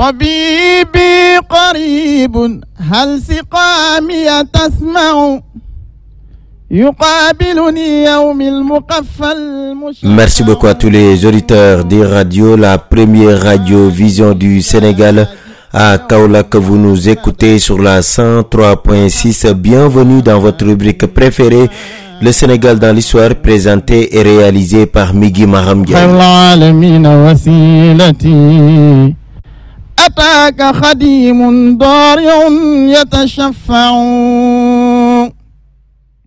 طبيبي قريب هل سقامي تسمع يقابلني يوم المقفى المشرق Merci beaucoup à tous les auditeurs des radios, la première radio vision du Sénégal à Kaolack. Vous nous écoutez sur la 103.6. Bienvenue dans votre rubrique préférée, le Sénégal dans l'histoire, présenté et réalisé par Migui Maram أتاك خديم ضارع يتشفع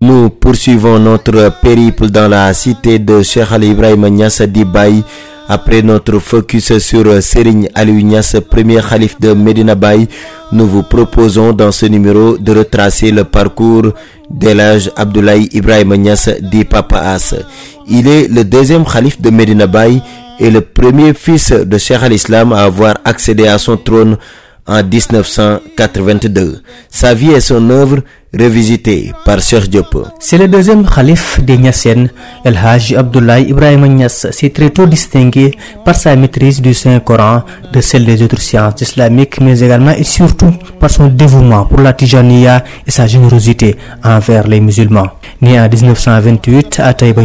Nous poursuivons notre périple dans la cité de Cheikh Ali Ibrahim Niass Dibaye après notre focus sur Serigne Aliou Niass, premier calife de Medina Baye. Nous vous proposons dans ce numéro de retracer le parcours d'Elhaj Abdoulaye Ibrahim Niass dit Papa As. Il est le deuxième calife de Medina Baye et le premier fils de Cheikh al-Islam à avoir accédé à son trône en 1982. Sa vie et son œuvre revisitées par Cheikh Diop. C'est le deuxième calife des Niassènes, El Hajj Abdoulaye Ibrahim Niass s'est très tôt distingué par sa maîtrise du Saint-Coran, de celle des autres sciences islamiques, mais également et surtout par son dévouement pour la Tijaniya et sa générosité envers les musulmans. Né en 1928 à Taïba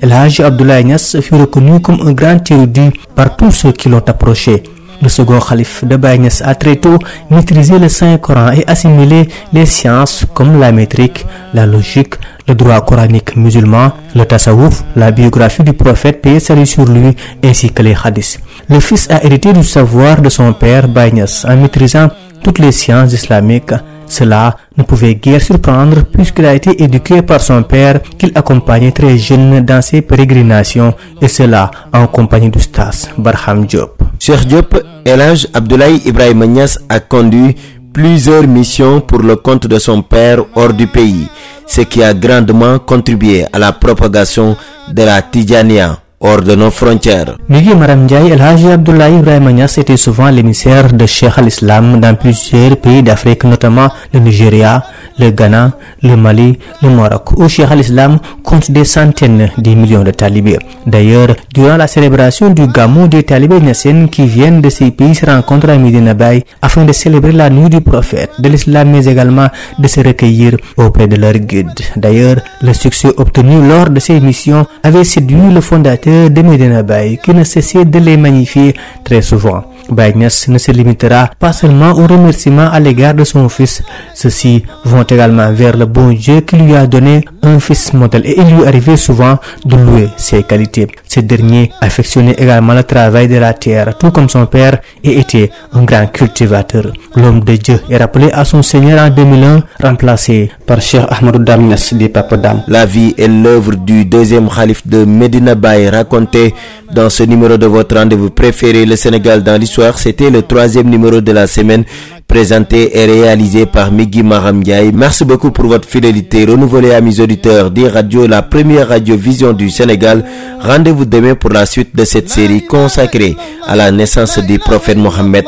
El Hajj Abdoulaye Niass fut reconnu comme un grand érudit par tous ceux qui l'ont approché. Le second calife de Niass a très tôt maîtrisé le Saint-Coran et assimilé les sciences comme la métrique, la logique, le droit coranique musulman, le tasawwuf, la biographie du prophète paix salut sur lui, ainsi que les hadiths. Le fils a hérité du savoir de son père Niass en maîtrisant toutes les sciences islamiques. Cela ne pouvait guère surprendre puisqu'il a été éduqué par son père qu'il accompagnait très jeune dans ses pérégrinations et cela en compagnie du Stas Barham Diop. Cheikh Diop, Elhaj Abdoulaye Ibrahim Niass a conduit plusieurs missions pour le compte de son père hors du pays, ce qui a grandement contribué à la propagation de la Tijania hors de nos frontières. Migui Maram Ndiaye El Haji Abdoulaye Ibrahim Niass était souvent l'émissaire de Cheikh al-Islam dans plusieurs pays d'Afrique, notamment le Nigeria, le Ghana, le Mali, le Maroc, où Cheikh al-Islam compte des centaines de millions de talibés. D'ailleurs, durant la célébration du Gamou des talibés niassènes qui viennent de ces pays se rencontrent à Medina Baye afin de célébrer la nuit du prophète, de l'islam, mais également de se recueillir auprès de leur guide. D'ailleurs, le succès obtenu lors de ces missions avait séduit le fondateur de Medina Baye qui ne cessait de les magnifier très souvent. Niass ne se limitera pas seulement aux remerciements à l'égard de son fils, ceux-ci vont également vers le bon Dieu qui lui a donné un fils modèle et il lui arrivait souvent de louer ses qualités. Ce dernier affectionnait également le travail de la terre, tout comme son père et était un grand cultivateur. L'homme de Dieu est rappelé à son Seigneur en 2001, remplacé par Cheikh Ahmadou Daminas des Papadam. La vie et l'œuvre du deuxième calife de Medina Baye racontée dans ce numéro de votre rendez-vous préféré, le Sénégal dans l'histoire. C'était le troisième numéro de la semaine présenté et réalisé par Miggy Maramdiaï. Merci beaucoup pour votre fidélité. Renouvelez à mes auditeurs des radios, la première radio vision du Sénégal. Rendez-vous demain pour la suite de cette série consacrée à la naissance du prophète Mohammed.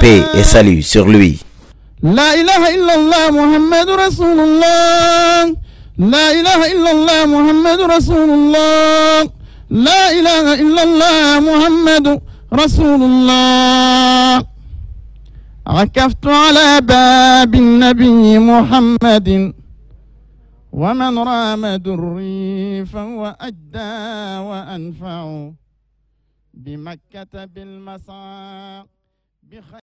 Paix et salut sur lui. La ilaha illallah Muhammad Rasulullah. La ilaha illallah Muhammad رسول الله. عكفت على باب النبي محمد. ومن رام دري فهو أجدى وأنفع. بمكة بالمسعى بخير